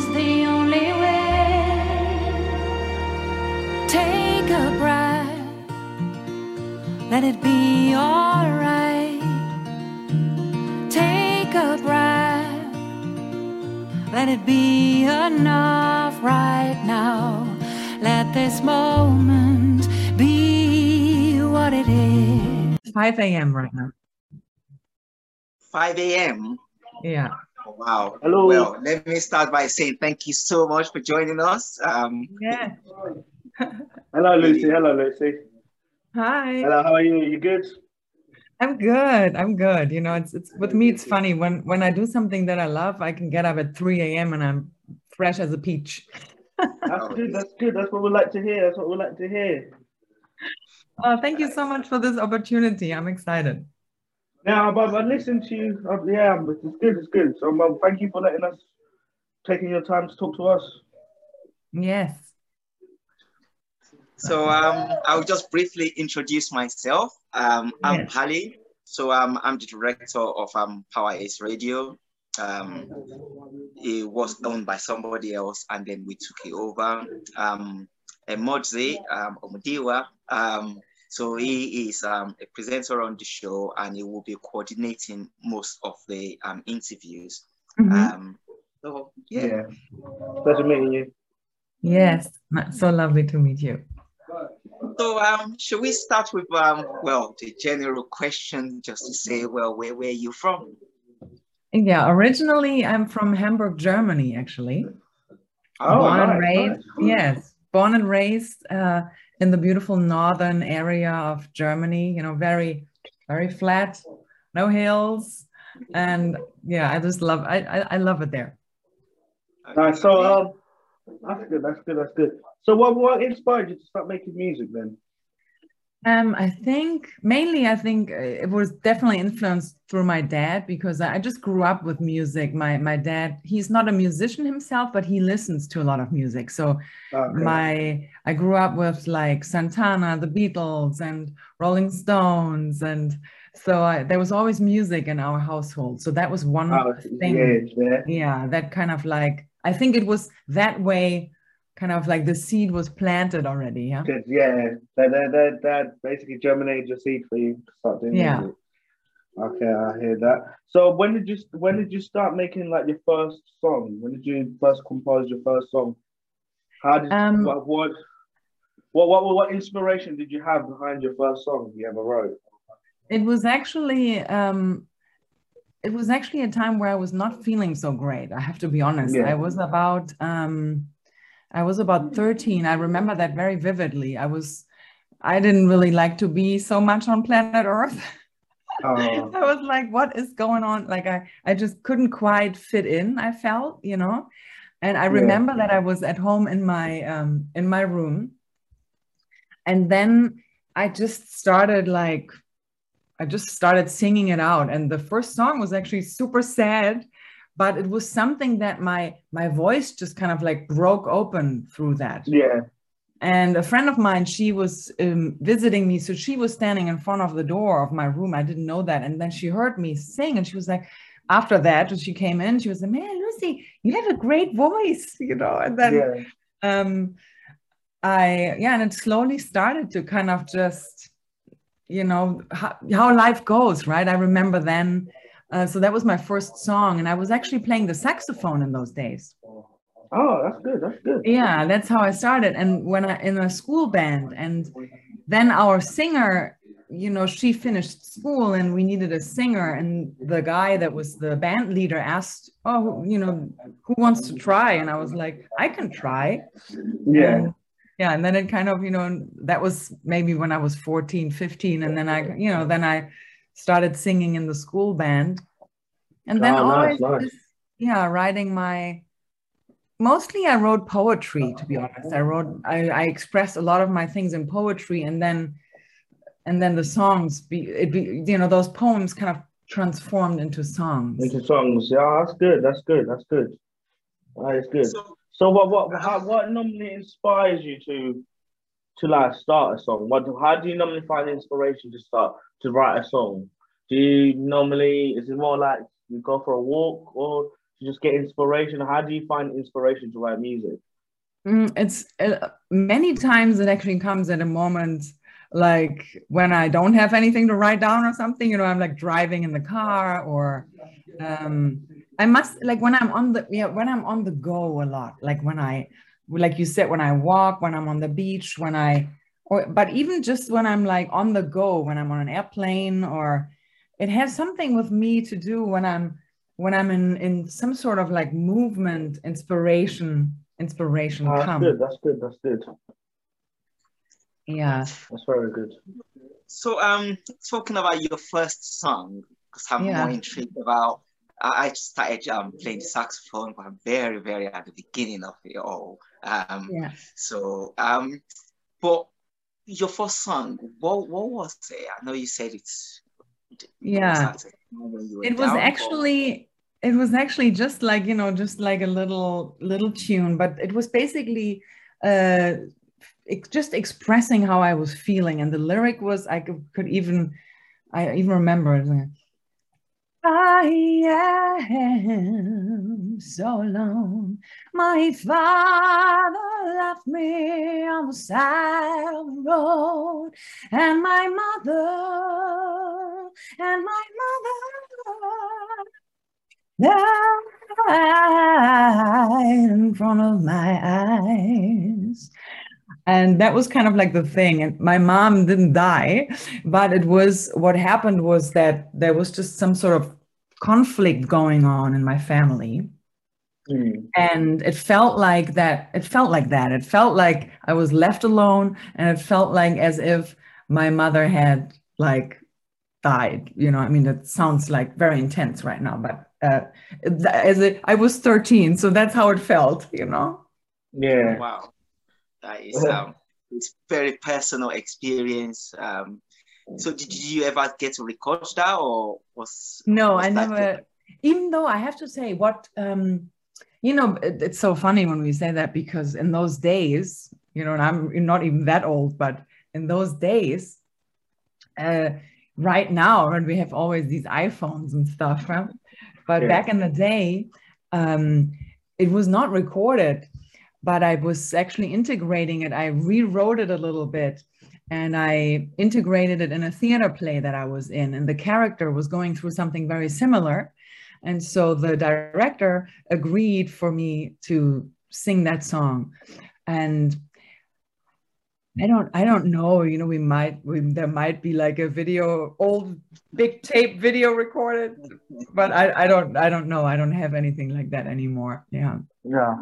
is the only way. Take a breath, let it be alright. Take a breath, let it be enough right now. Let this moment be what it is. 5 a.m. right now. 5 a.m. Yeah. Oh, wow. Hello. Well, let me start by saying thank you so much for joining us. Um, Yeah. Hello, Lucie. Hello, Lucie. Hi. Hello, how are you? You good? I'm good. I'm good. You know, it's it's with me. It's funny when when I do something that I love, I can get up at 3 a.m. and I'm fresh as a peach. That's good. That's good. That's what we like to hear. That's what we like to hear. Oh, thank you so much for this opportunity. I'm excited. Now, but I listened to you. Uh, yeah, it's good. It's good. So, um, thank you for letting us, taking your time to talk to us. Yes. so um, I'll just briefly introduce myself. Um, I'm Yes. Pali. So um, I'm the director of um, Power Ace Radio. Um, it was owned by somebody else, and then we took it over. Um, Emodze um, Omudiwa. Um, so he is um, a presenter on the show, and he will be coordinating most of the um, interviews. Mhm. Um, so yeah. Yeah. Pleasure meeting you. Yes. So lovely to meet you. So um, should we start with um, well, the general question, just to say, well, where where you from? Yeah. Originally, I'm from Hamburg, Germany, actually. Oh, born and raised. nice. Yes. Born and raised uh, in the beautiful northern area of Germany. You know, very, very flat, no hills, and yeah, I just love. I I, I love it there. Nice. So, um, that's good. That's good. That's good. So, what what inspired you to start making music then? Um, I think mainly, I think uh, it was definitely influenced through my dad because I just grew up with music. My my dad, he's not a musician himself, but he listens to a lot of music. So Okay. my I grew up with like Santana, the Beatles, and Rolling Stones, and so I, there was always music in our household. So that was one Oh, thing. yeah, there. Yeah, that kind of like I think it was that way, kind of like the seed was planted already. Yeah. Good, yeah, that, that, that, that basically germinated your seed for you to start doing Yeah. music. Okay, I hear that. So when did you when did you start making like your first song? When did you first compose your first song? How did Um, what, what what what what inspiration did you have behind your first song you ever wrote? It was actually um, it was actually a time where I was not feeling so great. I have to be honest. Yeah. I was about um, I was about 13. I remember that very vividly. I was I didn't really like to be so much on planet Earth. Oh, I was like, what is going on? Like I I just couldn't quite fit in, I felt, you know. And I Yeah. remember that I was at home in my um in my room. And then I just started like I just started singing it out. And the first song was actually super sad, but it was something that my my voice just kind of like broke open through that. yeah, And a friend of mine, she was um, visiting me. So she was standing in front of the door of my room. I didn't know that. And then she heard me sing and she was like, after that, when she came in, she was like, man, Lucie, you have a great voice, you know. And then yeah, um, I, yeah, and it slowly started to kind of just, you know, how, how life goes, right? I remember then. Uh, so that was my first song. And I was actually playing the saxophone in those days. Oh, that's good. That's good. Yeah, that's how I started. And when I in a school band, and then our singer, you know, she finished school and we needed a singer. And the guy that was the band leader asked, Oh, you know, who wants to try? And I was like, I can try. Yeah, And, yeah. And then it kind of, you know, that was maybe when I was 14, 15. And then I, you know, then I started singing in the school band. And then Oh, nice, always, nice. just, yeah, writing my, mostly I wrote poetry, to be honest. I wrote, I, I expressed a lot of my things in poetry and then, and then the songs, be, it be, you know, those poems kind of transformed into songs. into songs. Yeah, that's good. That's good. That's good. That is good. So So what what how, what normally inspires you to to like start a song? What how do you normally find inspiration to start to write a song? Do you normally is it more like you go for a walk or to just get inspiration? How do you find inspiration to write music? Mm, it's uh, many times it actually comes at a moment like when I don't have anything to write down or something, you know, I'm like driving in the car or um I must like when I'm on the yeah, when I'm on the go a lot, like when I like you said, when I walk, when I'm on the beach, when I or but even just when I'm like on the go, when I'm on an airplane or it has something with me to do when I'm when I'm in in some sort of like movement, inspiration, inspiration Oh, that's come. good. That's good. That's good. Yeah. That's very good. So, um, talking about your first song, because I'm Yeah. more intrigued about. I started um, playing the saxophone, but I'm very, very at the beginning of it all. Um, Yeah. So, um, but your first song, what what was it? I know you said it's. Yeah. was that when you were it was down, actually it was actually just like you know just like a little little tune but it was basically uh just expressing how i was feeling and the lyric was i could, could even i even remember I am so alone. My father left me on the side of the road, and my mother, and my mother died in front of my eyes. And that was kind of like the thing. And my mom didn't die, but it was what happened was that there was just some sort of conflict going on in my family Mm. and it felt like that it felt like that it felt like i was left alone and it felt like as if my mother had like died you know i mean it sounds like very intense right now but uh as it i was 13 so that's how it felt you know Yeah. Wow, that is um, it's very personal experience. Um, so did you ever get to record that, or was no was i that never even though i have to say what um you know it- it's so funny when we say that because in those days you know and i'm not even that old but in those days uh right now when we have always these iphones and stuff right? but Yeah. back in the day um it was not recorded but i was actually integrating it i rewrote it a little bit and i integrated it in a theater play that i was in and the character was going through something very similar and so the director agreed for me to sing that song. And I don't, I don't know, you know, we might, we, there might be like a video, old big tape video recorded, but I, I don't, I don't know. I don't have anything like that anymore. Yeah. Yeah.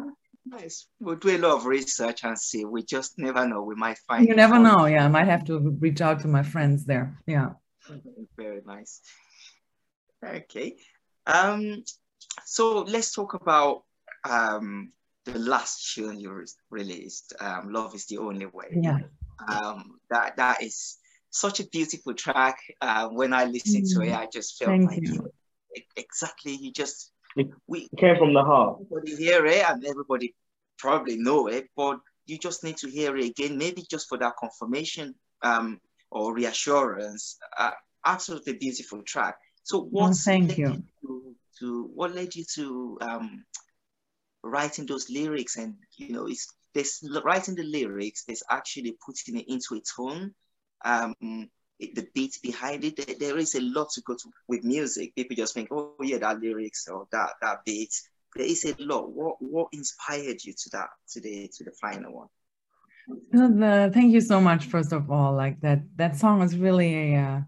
Nice? We'll do a lot of research and see. We just never know. We might find. You never know. Yeah. I might have to reach out to my friends there. Yeah. Very nice. Okay. Um. So let's talk about um the last tune you re- released. Um, "Love Is the Only Way." Yeah. Um. That that is such a beautiful track. Uh, when I listened to it, I just felt Thank like you. exactly. You just we It came from the heart. everybody hear it and everybody probably know it, but you just need to hear it again, maybe just for that confirmation um, or reassurance. Uh, absolutely beautiful track. So what thank led you. to, to what led you to um, writing those lyrics? And you know, it's this writing the lyrics. There's actually putting it into a tone. Um, it- the beat behind it. There- is a lot to go to with music. People just think, oh yeah, that lyrics or that that beat. There is a lot. What what inspired you to that to the to the final one? The, thank you so much, first of all. Like that, that song is really a, uh,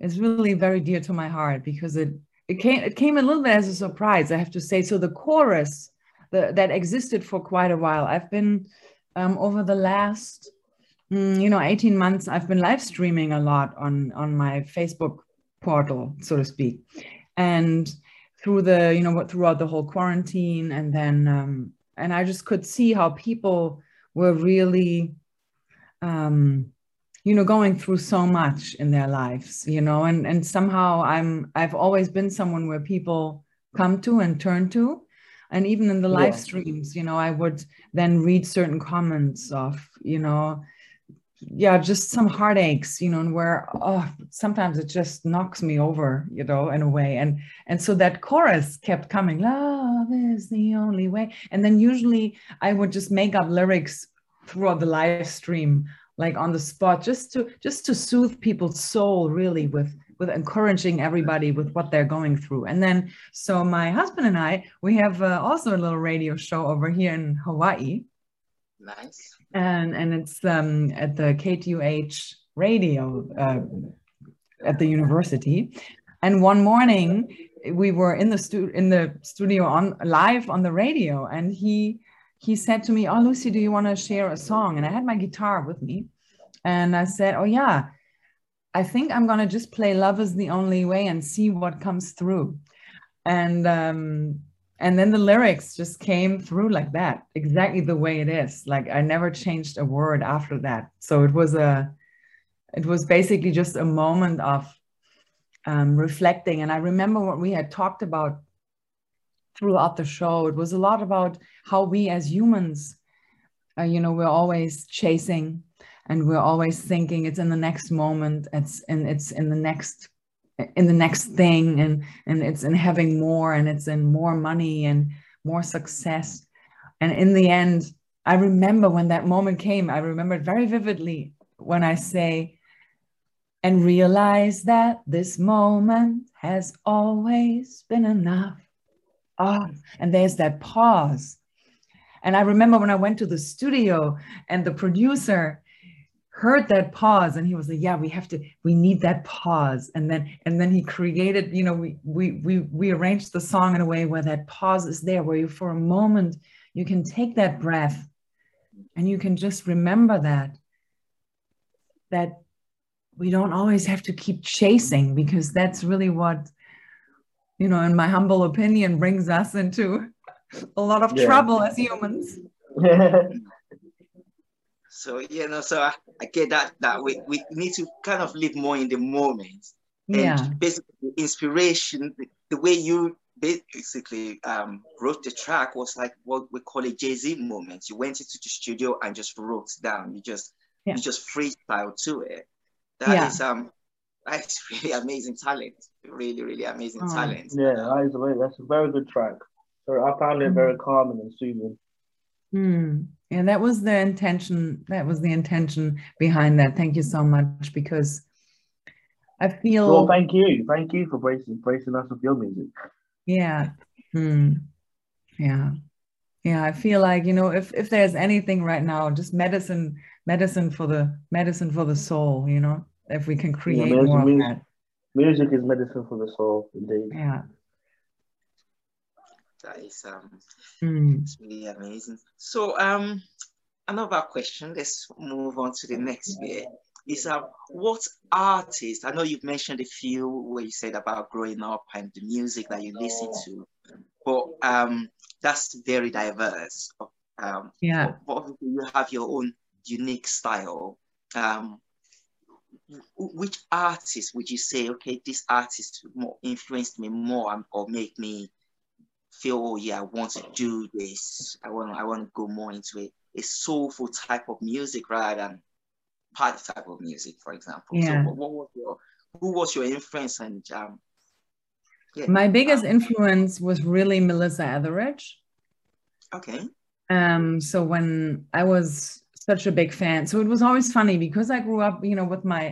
it's really very dear to my heart because it, it came, it came a little bit as a surprise, I have to say. So the chorus the, that existed for quite a while. I've been um, over the last, you know, 18 months, I've been live streaming a lot on, on my Facebook portal, so to speak. And through the, you know, what throughout the whole quarantine and then, um, and I just could see how people were really um you know going through so much in their lives you know and and somehow i'm i've always been someone where people come to and turn to and even in the live Yeah. streams you know i would then read certain comments of you know yeah just some heartaches you know and where oh sometimes it just knocks me over you know in a way. And and so that chorus kept coming love is the only way. And then usually i would just make up lyrics throughout the live stream like on the spot just to just to soothe people's soul really with with encouraging everybody with what they're going through. And then so my husband and i we have uh, also a little radio show over here in hawaii. Nice. And and it's um, at the KTUH radio uh, at the university. And one morning we were in the stu- in the studio on live on the radio, and he he said to me, "Oh, Lucie, do you want to share a song?" And I had my guitar with me, and I said, "Oh yeah, I think I'm gonna just play "Love Is the Only Way" and see what comes through." And um, and then the lyrics just came through like that exactly the way it is. Like i never changed a word after that. So it was a it was basically just a moment of um, reflecting. And i remember what we had talked about throughout the show. It was a lot about how we as humans uh, you know we're always chasing and we're always thinking it's in the next moment it's and it's in the next in the next thing and and it's in having more and it's in more money and more success. And in the end i remember when that moment came i remember it very vividly when i say and realize that this moment has always been enough. Ah and there's that pause. And i remember when i went to the studio and the producer heard that pause and he was like yeah we have to we need that pause and then and then he created you know we we we, we arranged the song in a way where that pause is there where you for a moment you can take that breath and you can just remember that that we don't always have to keep chasing because that's really what you know in my humble opinion brings us into a lot of Yeah. trouble as humans So you know, so I, I get that that we, we need to kind of live more in the moment. And yeah basically the inspiration, the, the way you basically um, wrote the track was like what we call a Jay-Z moment. You went into the studio and just wrote down. You just Yeah. you just freestyle to it. That is Yeah. um that's really amazing talent. Really, really amazing Oh. talent. yeah, that is a very, that's a very good track. So I found it very calming and soothing. Hmm. Yeah, that was the intention. That was the intention behind that. Thank you so much because I feel Well, thank you, thank you for bracing bracing us with your music. yeah. Hmm. Yeah. Yeah, I feel like, you know, if if there's anything right now, just medicine, medicine for the medicine for the soul, you know, if we can create there's more of music. that. Music is medicine for the soul, indeed. Yeah. That is um Hmm. it's really amazing. So um another question, let's move on to the next bit. Is uh, what artist? I know you've mentioned a few where you said about growing up and the music that you listen to, but um that's very diverse. Um Yeah. but obviously you have your own unique style. Um which artist would you say, okay, this artist more influenced me more and- or make me feel, oh yeah, I want to do this. I want I want to go more into a, a soulful type of music rather than party type of music, for example. Yeah. So what, what was your who was your influence and um yeah. My biggest um, influence was really Melissa Etheridge. okay. um so when i was such a big fan. So it was always funny because i grew up you know with my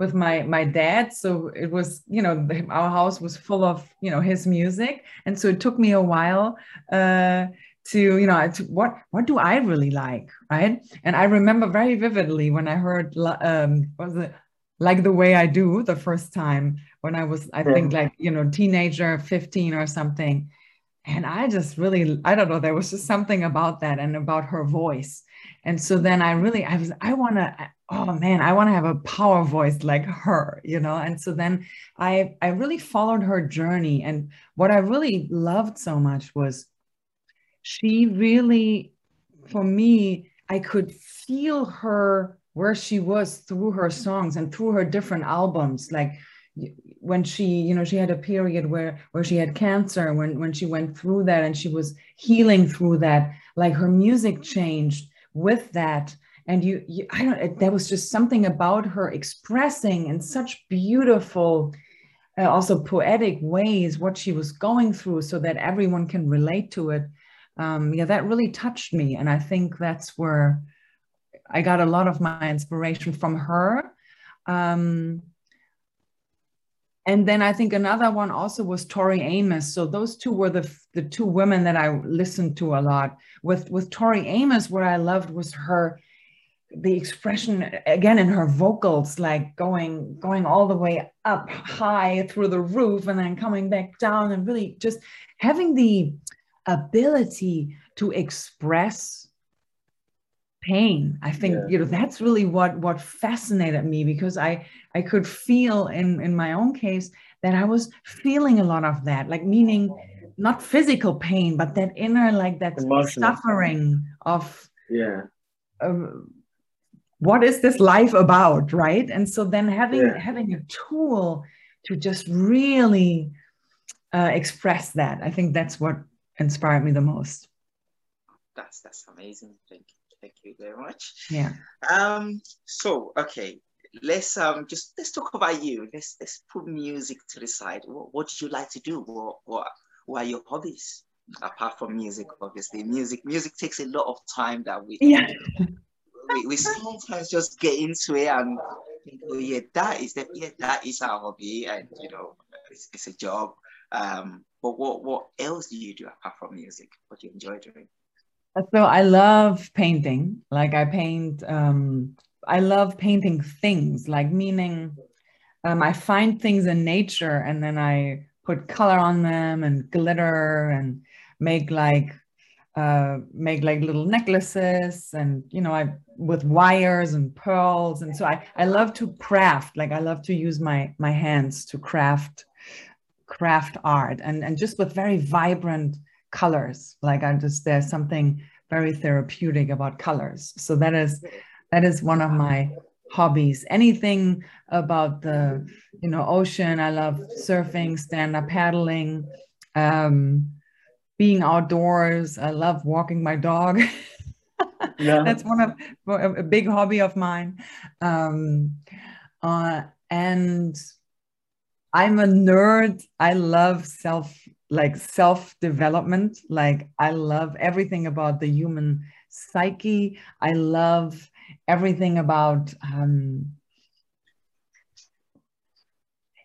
with my my dad. So it was you know the, our house was full of you know his music. And so it took me a while uh to you know to what what do i really like right? And i remember very vividly when i heard um was it? Like the way i do the first time when i was i think like you know teenager 15 or something. And I just really, I don't know, there was just something about that and about her voice. And so then I really, I was, I want to, oh man, I want to have a power voice like her, you know? And so then I, I really followed her journey. And what I really loved so much was she really, for me, I could feel her where she was through her songs and through her different albums. Like when she you know she had a period where where she had cancer when when she went through that and she was healing through that like her music changed with that. And you, you I don't there was just something about her expressing in such beautiful uh, also poetic ways what she was going through so that everyone can relate to it. Um, yeah that really touched me. And i think that's where i got a lot of my inspiration from her. Um, and then I think another one also was Tori Amos. So those two were the the two women that I listened to a lot. With with Tori Amos, what I loved was her the expression again in her vocals, like going going all the way up high through the roof and then coming back down, and really just having the ability to express pain i think yeah. you know that's really what what fascinated me because i i could feel in in my own case that i was feeling a lot of that like meaning not physical pain but that inner like that Emotional. suffering of yeah um, what is this life about right and so then having yeah. having a tool to just really uh, express that i think that's what inspired me the most that's that's amazing thank you Thank you very much. Yeah. Um. So okay, let's um just let's talk about you. Let's let's put music to the side. What, what did you like to do? What what what are your hobbies apart from music? Obviously, music music takes a lot of time that we yeah. we, we sometimes just get into it and think, oh yeah, that is that yeah that is our hobby and you know it's, it's a job. Um, but what what else do you do apart from music? What do you enjoy doing? So I love painting. Like I paint, um, I love painting things, like meaning um, I find things in nature and then I put color on them and glitter and make like uh, make like little necklaces and you know I with wires and pearls. And so I I love to craft. Like I love to use my my hands to craft craft art. And and just with very vibrant colors. Like I just there's something very therapeutic about colors. So that is that is one of my hobbies. Anything about the you know ocean. I love surfing, stand up paddling, um, being outdoors. I love walking my dog. yeah. That's one of a big hobby of mine. Um, uh, and I'm a nerd. I love self like self development. Like I love everything about the human psyche. I love everything about um,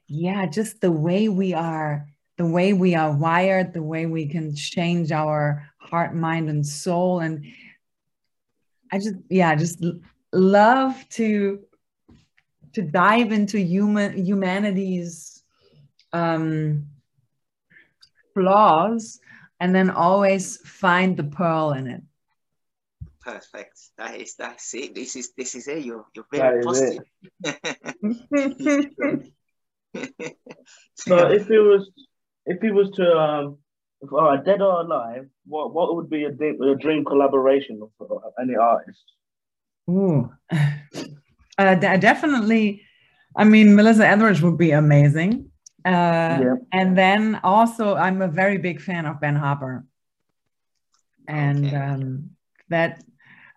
yeah, just the way we are, the way we are wired, the way we can change our heart, mind, and soul. And I just yeah, I just love to to dive into human humanity's um, flaws and then always find the pearl in it. Perfect. That is that's it. This is this is it. You're you're very positive. so if it was if he was to um if, uh, dead or alive, what what would be a, a dream collaboration of any artist? Ooh, uh, definitely. I mean, Melissa Etheridge would be amazing. Uh, yeah. And then also, I'm a very big fan of Ben Harper. And okay. um, that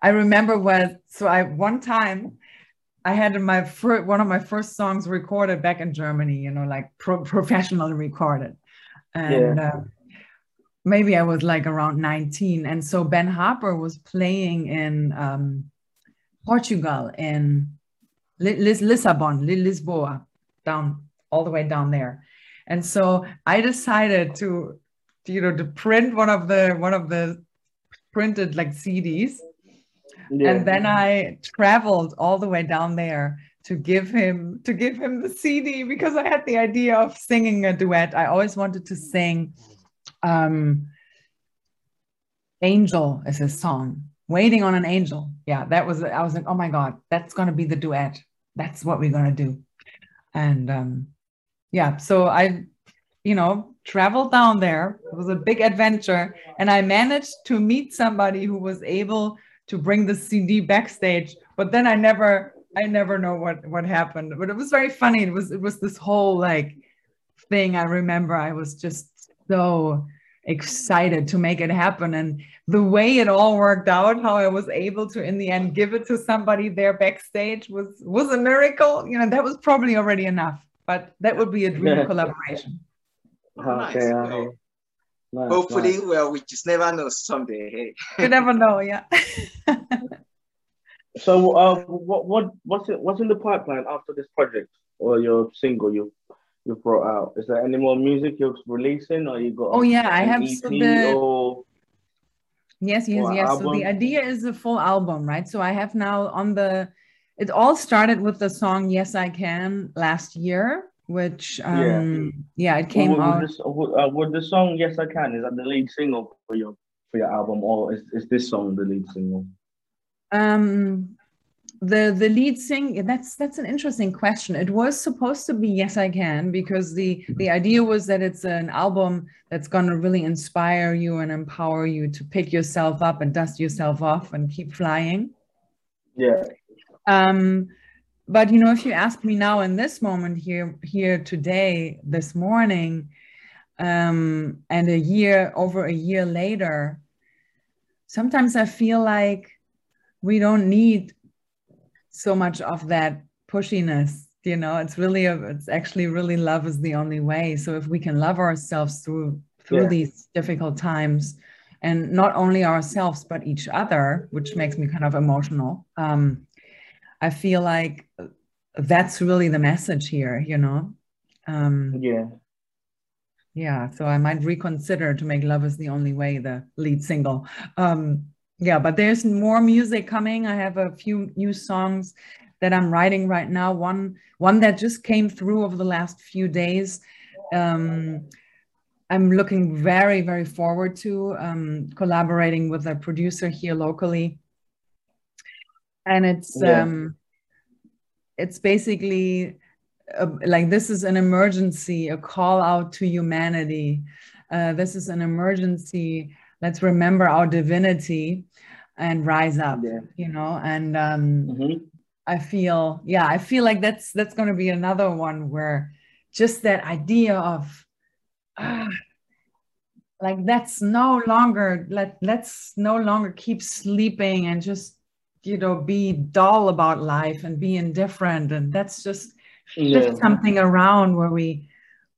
I remember was so I one time I had my first one of my first songs recorded back in Germany, you know, like pro- professionally recorded, and yeah. uh, maybe I was like around 19, and so Ben Harper was playing in um, Portugal in Lis- Lisbon, Lisboa, down all the way down there. And so I decided to, to, you know, to print one of the one of the printed like CDs. Yeah. And then I traveled all the way down there to give him to give him the CD because I had the idea of singing a duet. I always wanted to sing um Angel is his song. Waiting on an angel. Yeah, that was I was like, oh my God, that's gonna be the duet. That's what we're gonna do. And um yeah, so I, you know, traveled down there. It was a big adventure. And I managed to meet somebody who was able to bring the CD backstage. But then I never, I never know what, what happened. But it was very funny. It was, it was this whole like thing. I remember I was just so excited to make it happen. And the way it all worked out, how I was able to in the end give it to somebody there backstage was was a miracle. You know, that was probably already enough. But that would be a dream collaboration. Okay, Nice. I hear. Nice, Hopefully, nice. well, we just never know someday. Hey. You never know, yeah. So, uh, what what what's it what's in the pipeline after this project or your single you you brought out? Is there any more music you're releasing, or you got? Oh yeah, I have EP so the or Yes, yes, or yes. So the idea is a full album, right? So I have now on the, it all started with the song "Yes I Can" last year, which um, yeah, it came would, out. This, uh, would the song "Yes I Can" is that the lead single for your for your album, or is, is this song the lead single? Um, the the lead sing that's that's an interesting question. It was supposed to be "Yes I Can" because the the idea was that it's an album that's gonna really inspire you and empower you to pick yourself up and dust yourself off and keep flying. Yeah, Um, but you know, if you ask me now in this moment here, here today, this morning, um, and a year over a year later, sometimes I feel like we don't need so much of that pushiness. You know, it's really a, it's actually really love is the only way. So if we can love ourselves through through Yeah. these difficult times, and not only ourselves but each other, which makes me kind of emotional. Um, I feel like that's really the message here, you know. Um, yeah. yeah, so I might reconsider to make "Love Is the Only Way" the lead single. Um, yeah, but there's more music coming. I have a few new songs that I'm writing right now. One one that just came through over the last few days. Um, I'm looking very very forward to um, collaborating with a producer here locally, and it's Yeah. um, it's basically uh, like this is an emergency, a call out to humanity. Uh, this is an emergency. Let's remember our divinity and rise up. Yeah. You know, and um, Mhm. I feel, yeah, I feel like that's that's going to be another one where just that idea of, ah, like that's no longer let let's no longer keep sleeping and just you know be dull about life and be indifferent. And that's just shift something around where we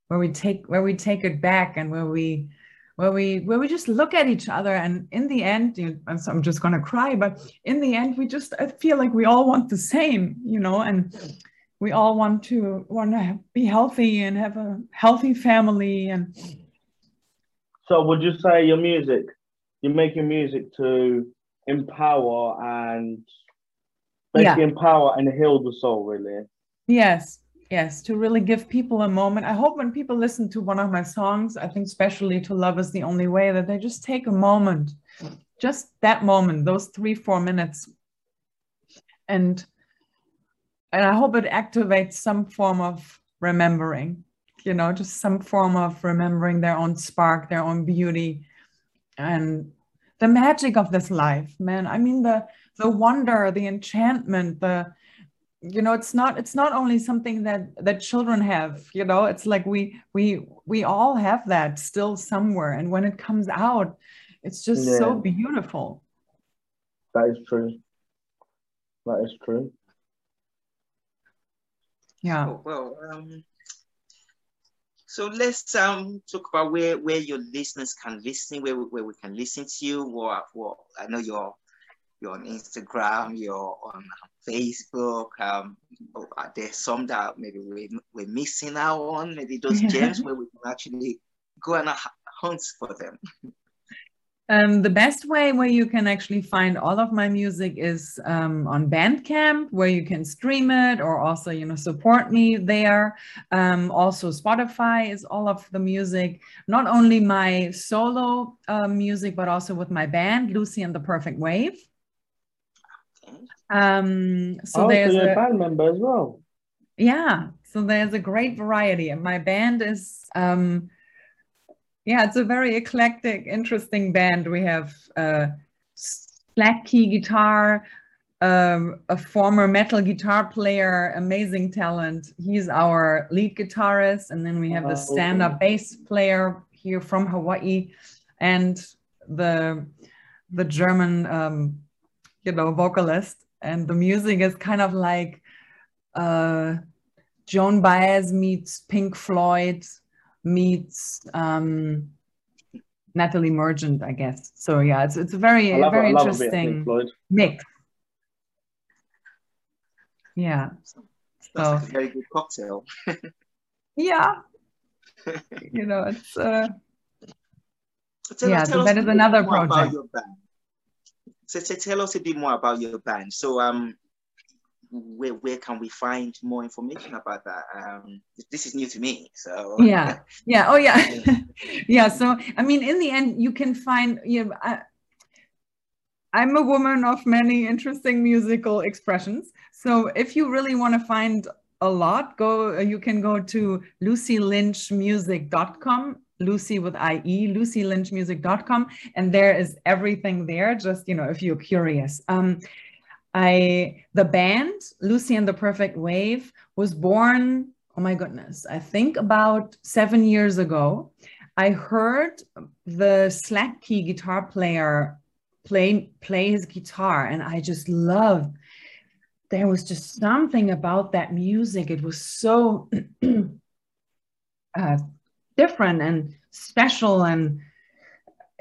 where we take where we take it back and where we where we where we just look at each other. And in the end you know, I'm, so- I'm just going to cry but in the end we just i feel like we all want the same you know and we all want to want to be healthy and have a healthy family and So, would you say your music, you're making music to empower and basically empower and heal the soul, really? Yes, yes, to really give people a moment. I hope when people listen to one of my songs, I think especially to Love is the Only Way, that they just take a moment, just that moment, those three, four minutes. And and I hope it activates some form of remembering, you know, just some form of remembering their own spark, their own beauty, and the magic of this life, man. I mean the the wonder, the enchantment, the you know it's not it's not only something that that children have you know it's like we we we all have that still somewhere and when it comes out it's just so beautiful That is true. That is true. yeah Oh, well, um, so let's um talk about where where your listeners can listen, where where we can listen to you. What what I know you're you're on Instagram, you're on Facebook. Um, oh, are there some that maybe we we're missing out on? Maybe those gems where we can actually go and hunt for them. Um, the best way where you can actually find all of my music is um, on bandcamp where you can stream it or also you know support me there um, also spotify is all of the music not only my solo uh, music but also with my band lucie and the perfect wave. Um, so oh, there's so a, band member as well. yeah, so there's a great variety. And my band is um yeah, it's a very eclectic, interesting band. We have uh slack key guitar, um, a former metal guitar player, amazing talent. He's our lead guitarist, and then we have the Oh, stand-up bass player here from Hawaii, and the the German um, you know vocalist, and the music is kind of like uh, Joan Baez meets Pink Floyd meets um, Natalie Merchant, I guess. So yeah, it's it's a very love, very interesting mix. Yeah. That's so, a very good cocktail. yeah. you know, it's uh tell, yeah, tell so that is another project. So, so tell us a bit more about your band. So um where, where can we find more information about that? Um, this is new to me, so yeah, yeah, oh yeah, yeah. So I mean, in the end, you can find you. Know, I, I'm a woman of many interesting musical expressions. So if you really want to find a lot, go. You can go to lucielynchmusic.com. Lucie with IE, lucielynchmusic.com, and there is everything there. Just you know, if you're curious. Um, I the band Lucie and the Perfect Wave was born. Oh my goodness, I think about seven years ago. I heard the slack key guitar player play play his guitar, and I just loved. There was just something about that music. It was so uh, different and special and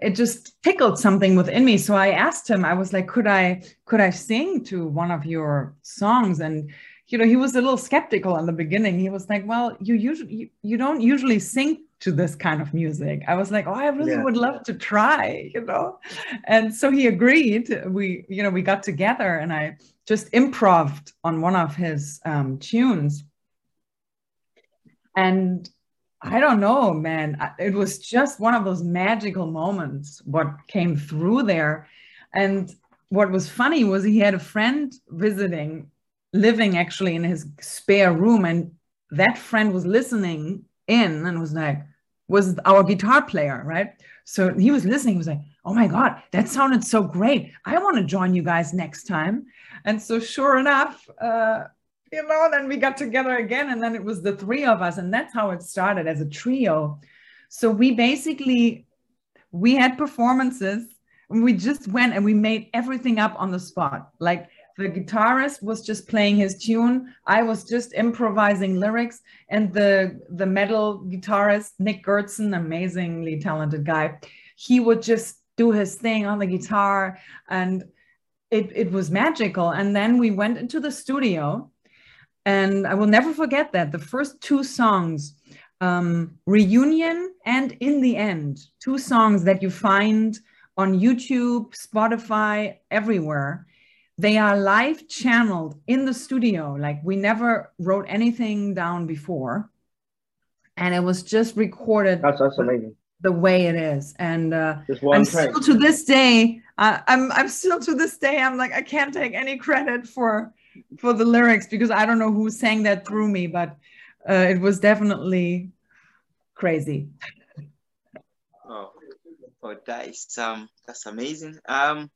it just tickled something within me. So i asked him i was like could i could i sing to one of your songs? And you know he was a little skeptical in the beginning. He was like well you usually you, you don't usually sing to this kind of music. I was like oh i really yeah. would love to try you know? And so he agreed. We you know we got together and i just improved on one of his um, tunes. And I don't know, man. It was just one of those magical moments what came through there. And what was funny was he had a friend visiting, living actually in his spare room. And that friend was listening in and was like, was our guitar player, right? So he was listening. He was like, oh my God, that sounded so great. I want to join you guys next time. And so, sure enough, uh, you know, then we got together again, and then it was the three of us, and that's how it started as a trio. So we basically we had performances, and we just went and we made everything up on the spot. Like the guitarist was just playing his tune, I was just improvising lyrics, and the the metal guitarist Nick Gertzen, amazingly talented guy, he would just do his thing on the guitar and it, it was magical. And then we went into the studio and I will never forget that the first two songs, um, Reunion and In the End, two songs that you find on YouTube, Spotify, everywhere. They are live channeled in the studio. Like we never wrote anything down before. And it was just recorded. That's, that's amazing. The way it is. And uh, I'm still to this day, uh, I'm, I'm still to this day, I'm like, I can't take any credit for for the lyrics because I don't know who sang that through me, but uh, it was definitely crazy. Oh, oh, that is um, that's amazing. Um,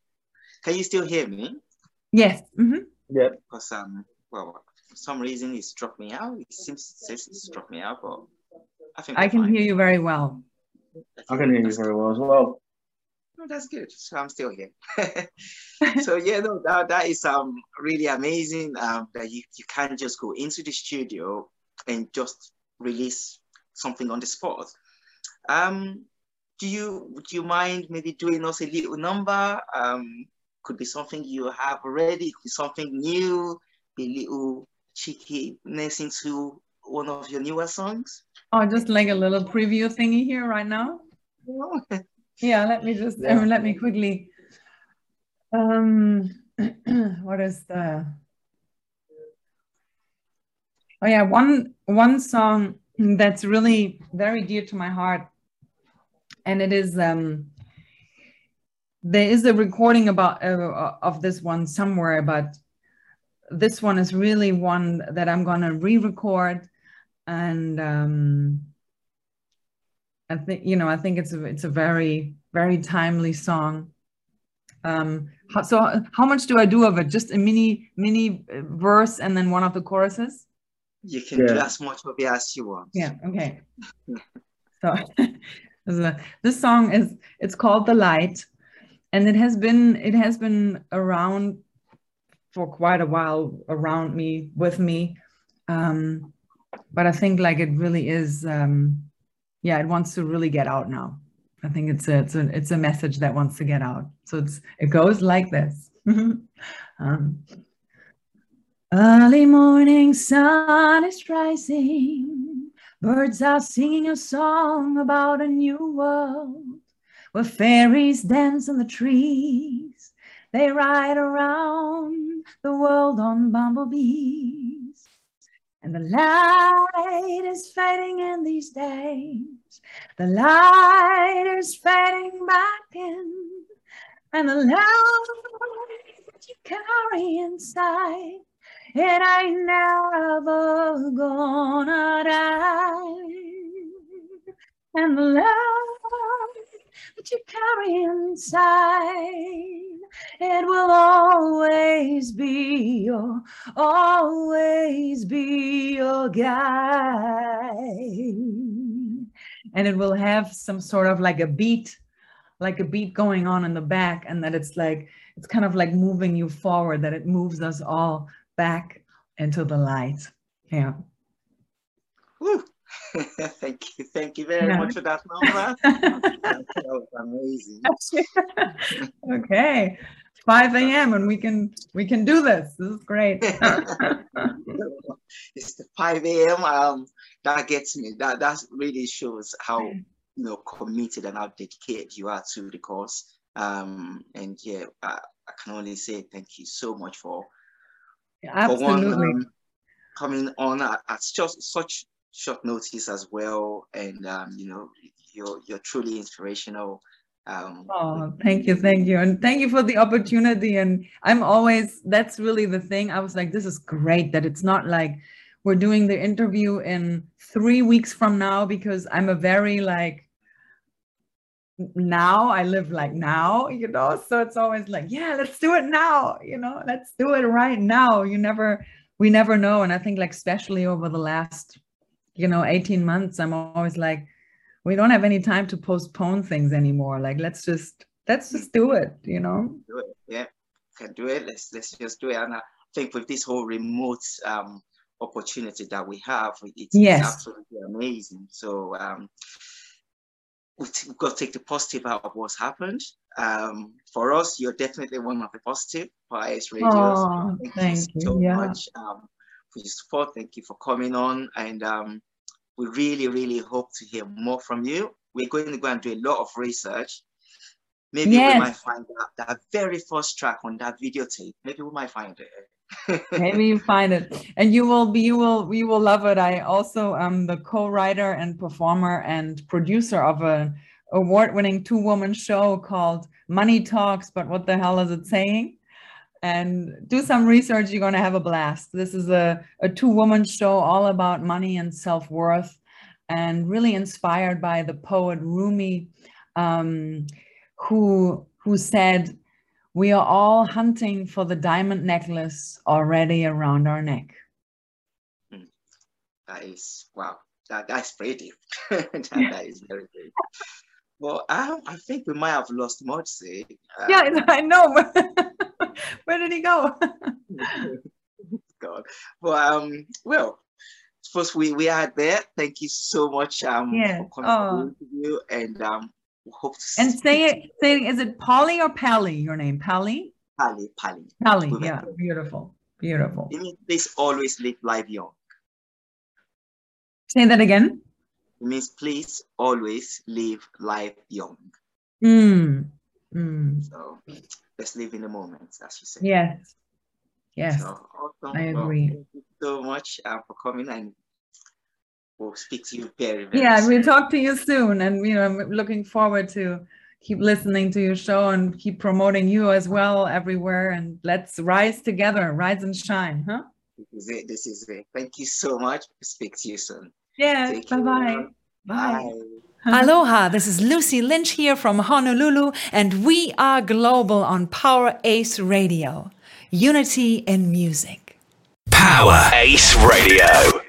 can you still hear me? Yes. Mm-hmm. Yeah. Because um, well, for some reason it struck me out. It seems it struck me out, but I think I can fine. hear you very well. I can hear you very well as well oh, that's good. So I'm still here. so yeah, no, that, that is um really amazing. Um, that you, you can't just go into the studio and just release something on the spot. Um, do you would you mind maybe doing us a little number? Um, could be something you have already, could be something new, be a little cheekiness into one of your newer songs. Oh, just like a little preview thingy here right now. Yeah, let me just yeah. um, let me quickly. Um, what is the? Oh yeah, one one song that's really very dear to my heart, and it is um. There is a recording about uh, of this one somewhere, but this one is really one that I'm gonna re-record, and um, I think you know I think it's a it's a very very timely song. Um, how, so how much do I do of it? Just a mini mini verse and then one of the choruses. You can yeah. do as much of it as you want. Yeah. Okay. so this song is it's called The Light, and it has been it has been around for quite a while around me with me. Um, but I think like it really is um, yeah, it wants to really get out now. I think it's a it's a it's a message that wants to get out. So it's it goes like this. um, early morning sun is rising. Birds are singing a song about a new world where fairies dance in the trees. They ride around the world on bumblebees. And the light is fading in these days. The light is fading back in. And the love that you carry inside, it ain't never gonna die. And the love that you carry inside, it will always be your, always be your guide. And it will have some sort of like a beat, like a beat going on in the back, and that it's like, it's kind of like moving you forward, that it moves us all back into the light. Yeah. Woo. thank you. Thank you very yeah. much for that, Mama. that was amazing. okay. 5 a.m. and we can we can do this. This is great. it's the 5 a.m. Um, that gets me. That that really shows how you know committed and how dedicated you are to the cause. Um, and yeah, I, I can only say thank you so much for, Absolutely. for one, um, coming on at, at just such short notice as well. And um, you know, you're you're truly inspirational. Um, oh, thank you, thank you, and thank you for the opportunity. And I'm always that's really the thing. I was like, this is great that it's not like we're doing the interview in three weeks from now because I'm a very like now I live like now, you know. So it's always like, yeah, let's do it now, you know, let's do it right now. You never, we never know. And I think like especially over the last you know 18 months i'm always like we don't have any time to postpone things anymore. Like let's just let's just do it you know? Do it. Yeah. Can do it. Let's let's just do it. And i think with this whole remote um opportunity that we have it's, yes. it's absolutely amazing. So um we've got to take the positive out of what's happened. Um, for us, you're definitely one of the positive IS Radios. Oh, thank, thank you, so yeah. much. Um, support. Thank you for coming on. And um, we really, really hope to hear more from you. We're going to go and do a lot of research. Maybe yes. we might find that, that very first track on that videotape. Maybe we might find it. Maybe you find it, and you will be, you will, you will love it. I also am the co-writer and performer and producer of an award-winning two-woman show called Money Talks. But what the hell is it saying? And do some research. You're going to have a blast. This is a, a two woman show all about money and self worth, and really inspired by the poet Rumi, um, who, who said, We are all hunting for the diamond necklace already around our neck. Hmm. That is, wow, that, that's pretty. that, that is very good. Well, I, I think we might have lost Modsy. Uh, yeah, I know. Where did he go? God. Well, um, well, first we we are there. Thank you so much um yeah. for coming oh. to the and um hope to And say it say is it Polly or Pally your name? Pally? Pally, Pally. Pally, yeah. Beautiful. Beautiful. It means please always live life young. Say that again. It means please always live life young. Mm. Mm. So let's live in the moment, as you said. Yes. Yes. So, awesome. I agree. Well, thank you so much uh, for coming and we'll speak to you very, very Yeah, soon. we'll talk to you soon. And, you know, I'm looking forward to keep listening to your show and keep promoting you as well everywhere. And let's rise together, rise and shine, huh? This is it. This is it. Thank you so much. Speak to you soon. Yeah. Bye-bye. Bye. Uh-huh. Aloha, this is Lucie Lynch here from Honolulu, and we are global on Power Ace Radio. Unity in music. Power Ace Radio.